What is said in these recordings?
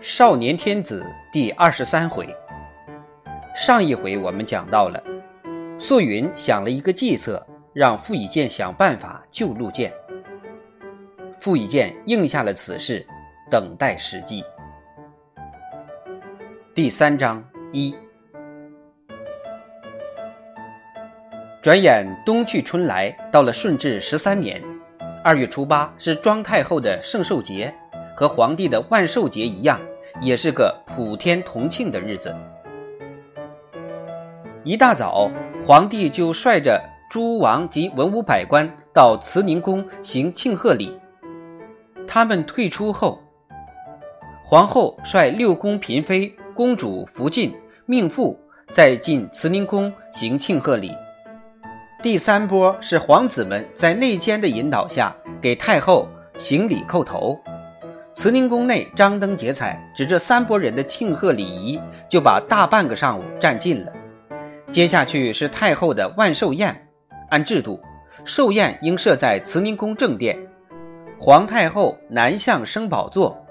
少年天子第二十三回，上一回我们讲到了，素云想了一个计策，让傅以渐想办法救陆建。傅以渐应下了此事，等待时机。第三章一，转眼冬去春来，到了顺治十三年二月初八，是庄太后的圣寿节。和皇帝的万寿节一样，也是个普天同庆的日子。一大早，皇帝就率着诸王及文武百官到慈宁宫行庆贺礼。他们退出后，皇后率六宫嫔妃、公主、福晋、命妇再进慈宁宫行庆贺礼。第三波是皇子们在内监的引导下给太后行礼叩头。慈宁宫内张灯结彩，只这三拨人的庆贺礼仪，就把大半个上午占尽了。接下去是太后的万寿宴，按制度，寿宴应设在慈宁宫正殿，皇太后南向升宝座，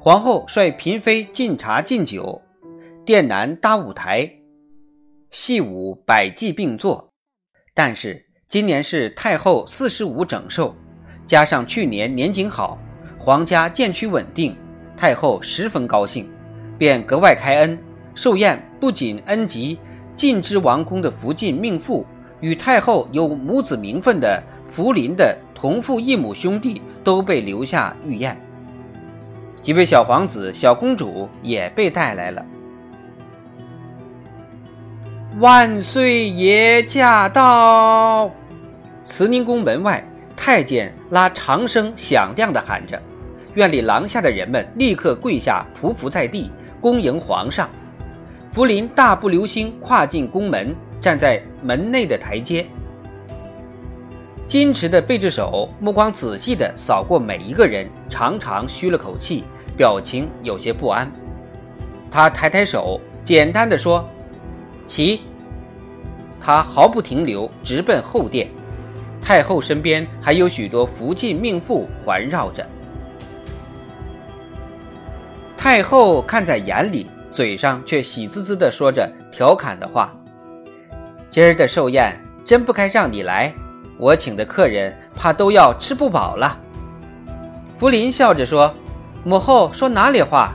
皇后率嫔妃进茶进酒，殿南搭舞台，戏舞百伎并作。但是今年是太后四十五整寿，加上去年年景好。皇家渐趋稳定，太后十分高兴，便格外开恩。寿宴不仅恩及晋之王宫的福晋命妇，与太后有母子名分的福临的同父异母兄弟都被留下御宴，几位小皇子、小公主也被带来了。万岁爷驾到！慈宁宫门外。太监拉长声响亮地喊着，院里廊下的人们立刻跪下匍匐在地，恭迎皇上。福临大步流星跨进宫门，站在门内的台阶，矜持的背着手，目光仔细地扫过每一个人，长长吁了口气，表情有些不安。他抬抬手，简单的说：“起。”他毫不停留，直奔后殿。太后身边还有许多福晋命妇环绕着，太后看在眼里，嘴上却喜滋滋地说着调侃的话：“今儿的寿宴真不该让你来，我请的客人怕都要吃不饱了。”福临笑着说：“母后说哪里话？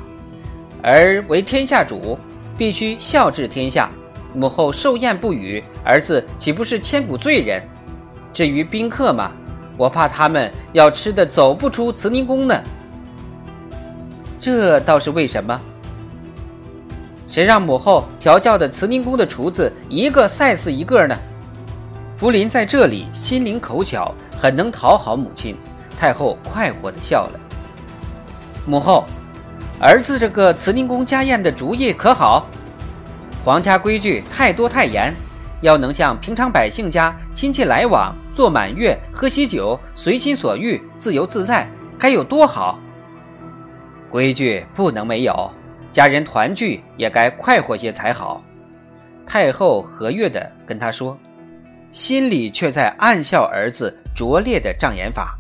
儿为天下主，必须孝治天下。母后寿宴不语，儿子岂不是千古罪人？”至于宾客嘛，我怕他们要吃的走不出慈宁宫呢。这倒是为什么？谁让母后调教的慈宁宫的厨子一个赛似一个呢？福临在这里心灵口巧，很能讨好母亲。太后快活地笑了。母后，儿子这个慈宁宫家宴的主意可好？皇家规矩太多太严。要能像平常百姓家亲戚来往，做满月，喝喜酒，随心所欲，自由自在，该有多好！规矩不能没有，家人团聚也该快活些才好。太后和悦地跟他说，心里却在暗笑儿子拙劣的障眼法。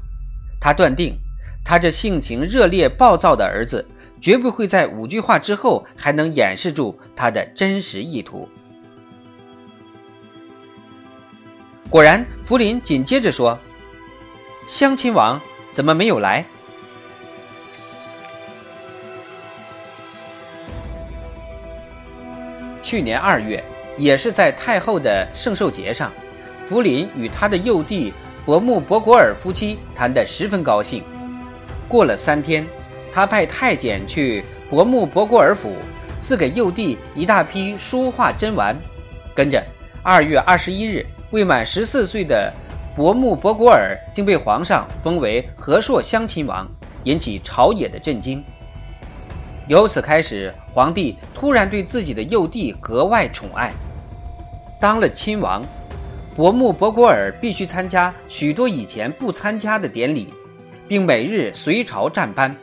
他断定，他这性情热烈暴躁的儿子，绝不会在五句话之后还能掩饰住他的真实意图。果然，福临紧接着说：“襄亲王怎么没有来？”去年二月，也是在太后的圣寿节上，福临与他的幼弟伯木伯果尔夫妻谈得十分高兴。过了三天，他派太监去伯木伯果尔府，赐给幼弟一大批书画珍玩。跟着，二月二十一日。未满十四岁的伯木伯果尔竟被皇上封为和硕襄亲王，引起朝野的震惊。由此开始，皇帝突然对自己的幼弟格外宠爱。当了亲王，伯木伯果尔必须参加许多以前不参加的典礼，并每日随朝站班。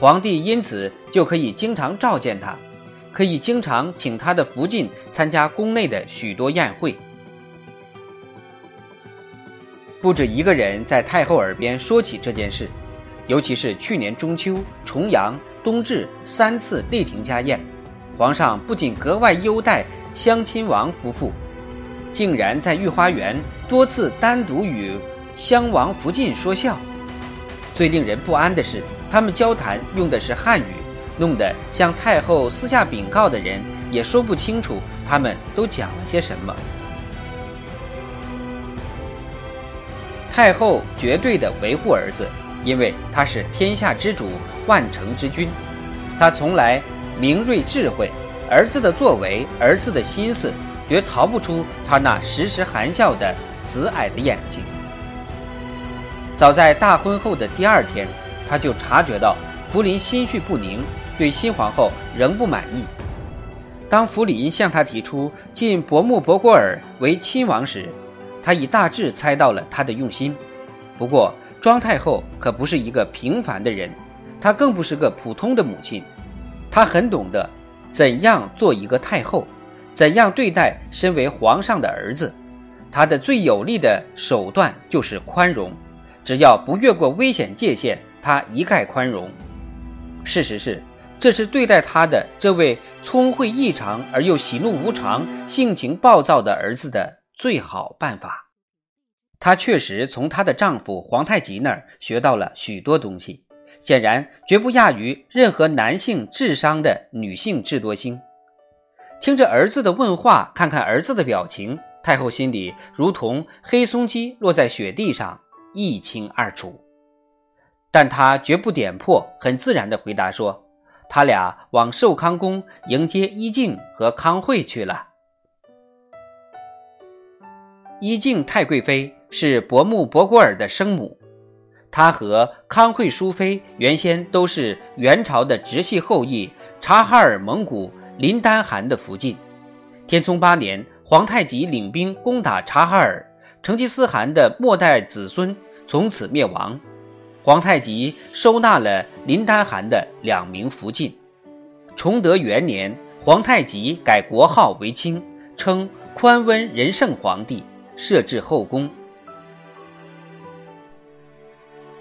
皇帝因此就可以经常召见他，可以经常请他的福晋参加宫内的许多宴会。不止一个人在太后耳边说起这件事，尤其是去年中秋重阳冬至三次内廷家宴，皇上不仅格外优待襄亲王夫妇，竟然在御花园多次单独与襄王福晋说笑。最令人不安的是，他们交谈用的是汉语，弄得向太后私下禀告的人也说不清楚他们都讲了些什么。太后绝对的维护儿子，因为他是天下之主、万城之君，他从来明锐智慧，儿子的作为、儿子的心思，绝逃不出他那时时含笑的慈爱的眼睛。早在大婚后的第二天，他就察觉到福临心绪不宁，对新皇后仍不满意。当福临向他提出晋伯木伯郭尔为亲王时，他已大致猜到了他的用心。不过，庄太后可不是一个平凡的人，她更不是个普通的母亲，她很懂得怎样做一个太后，怎样对待身为皇上的儿子。她的最有力的手段就是宽容。只要不越过危险界限，她一概宽容。事实是，这是对待她的这位聪慧异常而又喜怒无常、性情暴躁的儿子的最好办法。她确实从她的丈夫皇太极那儿学到了许多东西，显然绝不亚于任何男性智商的女性智多星。听着儿子的问话，看看儿子的表情，太后心里如同黑松鸡落在雪地上。一清二楚，但他绝不点破，很自然地回答说：“他俩往寿康宫迎接伊静和康惠去了。”伊静太贵妃是伯木伯郭尔的生母，他和康惠淑妃原先都是元朝的直系后裔，察哈尔蒙古林丹汗的福晋。天聪八年，皇太极领兵攻打察哈尔，成吉思汗的末代子孙。从此灭亡。皇太极收纳了林丹汗的两名福晋。崇德元年，皇太极改国号为清，称宽温仁圣皇帝，设置后宫。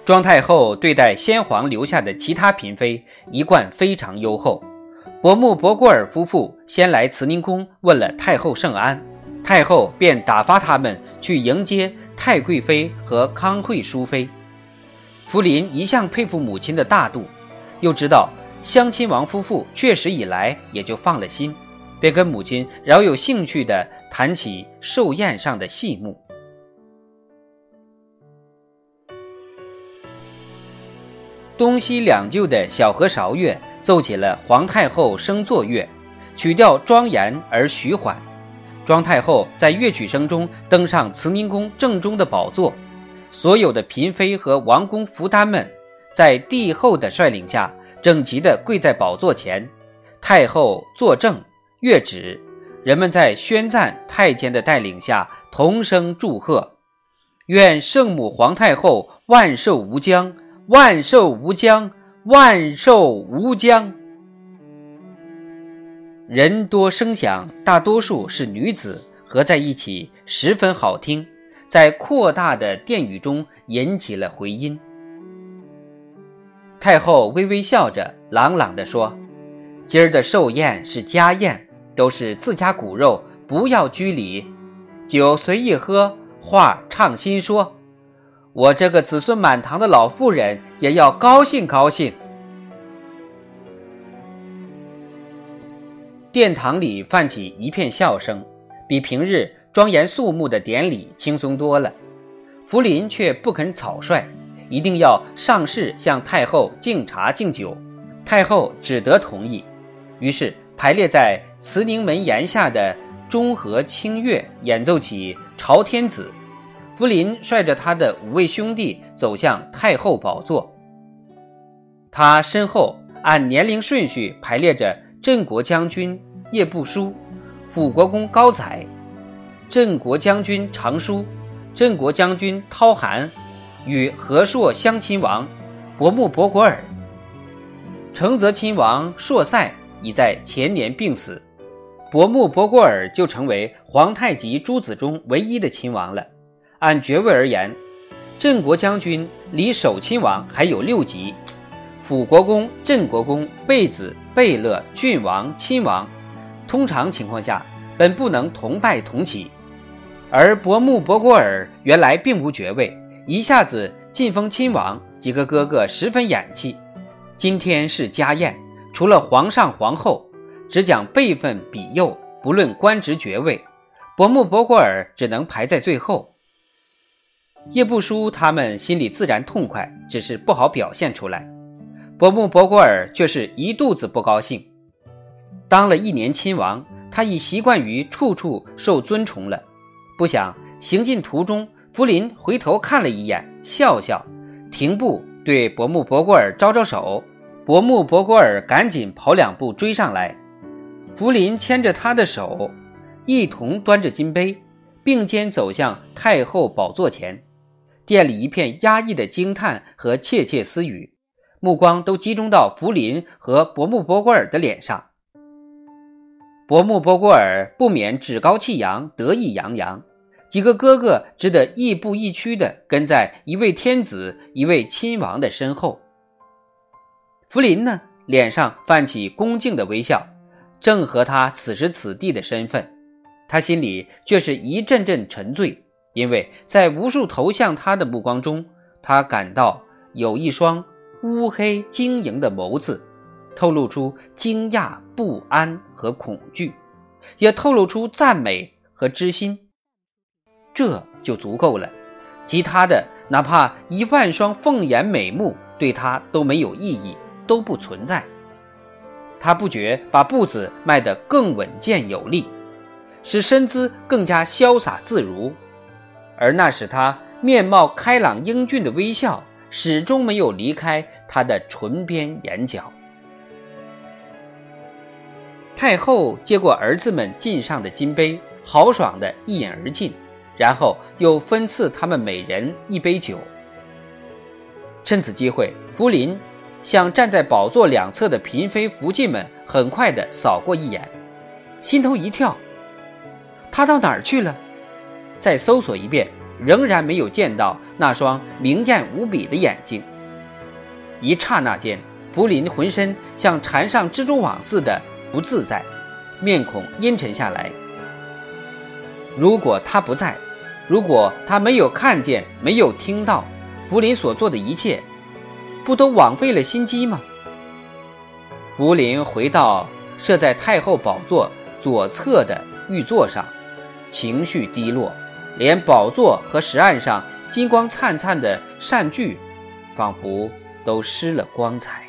庄太后对待先皇留下的其他嫔妃一贯非常优厚。伯木伯郭尔夫妇先来慈宁宫问了太后圣安，太后便打发他们去迎接。太贵妃和康惠淑妃，福临一向佩服母亲的大度，又知道襄亲王夫妇确实以来，也就放了心，便跟母亲饶有兴趣地谈起寿宴上的细目。东西两旧的小和韶乐奏起了皇太后升座乐，曲调庄严而徐缓。庄太后在乐曲声中登上慈宁宫正中的宝座，所有的嫔妃和王公福丹们在帝后的率领下整齐地跪在宝座前。太后坐正，乐止，人们在宣赞太监的带领下同声祝贺：“愿圣母皇太后万寿无疆，万寿无疆，万寿无疆。”人多声响，大多数是女子合在一起，十分好听，在扩大的殿宇中引起了回音。太后微微笑着，朗朗地说：“今儿的寿宴是家宴，都是自家骨肉，不要拘礼，酒随意喝，话畅心说。我这个子孙满堂的老妇人也要高兴高兴。”殿堂里泛起一片笑声，比平日庄严肃穆的典礼轻松多了。福临却不肯草率，一定要上侍向太后敬茶敬酒，太后只得同意。于是排列在慈宁门檐下的中和清乐演奏起《朝天子》，福临率着他的五位兄弟走向太后宝座，他身后按年龄顺序排列着。镇国将军叶不舒、辅国公高载、镇国将军常书、镇国将军涛汗与和硕襄亲王伯木伯果尔。承泽亲王硕塞已在前年病死，伯木伯果尔就成为皇太极诸子中唯一的亲王了。按爵位而言，镇国将军离首亲王还有六级。辅国公、镇国公、贝子、贝勒、郡王、亲王，通常情况下本不能同拜同起，而伯木伯果尔原来并无爵位，一下子晋封亲王，几个哥哥十分眼气。今天是家宴，除了皇上皇后，只讲辈分比幼，不论官职爵位，伯木伯果尔只能排在最后。叶不舒他们心里自然痛快，只是不好表现出来。伯木伯国尔却是一肚子不高兴。当了一年亲王，他已习惯于处处受尊崇了。不想行进途中，福临回头看了一眼，笑笑，停步对伯木伯国尔招招手。伯木伯国尔赶紧跑两步追上来，福临牵着他的手，一同端着金杯，并肩走向太后宝座前。店里一片压抑的惊叹和窃窃私语。目光都集中到福临和伯木伯古尔的脸上。伯木伯古尔不免趾高气扬，得意洋洋。几个哥哥只得亦步亦趋地跟在一位天子、一位亲王的身后。福临呢，脸上泛起恭敬的微笑，正合他此时此地的身份。他心里却是一阵阵沉醉，因为在无数投向他的目光中，他感到有一双。乌黑晶莹的眸子，透露出惊讶、不安和恐惧，也透露出赞美和知心。这就足够了，其他的哪怕一万双凤眼美目，对他都没有意义，都不存在。他不觉把步子迈得更稳健有力，使身姿更加潇洒自如，而那使他面貌开朗英俊的微笑。始终没有离开他的唇边眼角。太后接过儿子们敬上的金杯，豪爽的一饮而尽，然后又分赐他们每人一杯酒。趁此机会，福临向站在宝座两侧的嫔妃、福晋们很快的扫过一眼，心头一跳，他到哪儿去了？再搜索一遍。仍然没有见到那双明艳无比的眼睛。一刹那间，福临浑身像缠上蜘蛛网似的不自在，面孔阴沉下来。如果他不在，如果他没有看见、没有听到福临所做的一切，不都枉费了心机吗？福临回到设在太后宝座左侧的玉座上，情绪低落。连宝座和石案上金光灿灿的扇具，仿佛都失了光彩。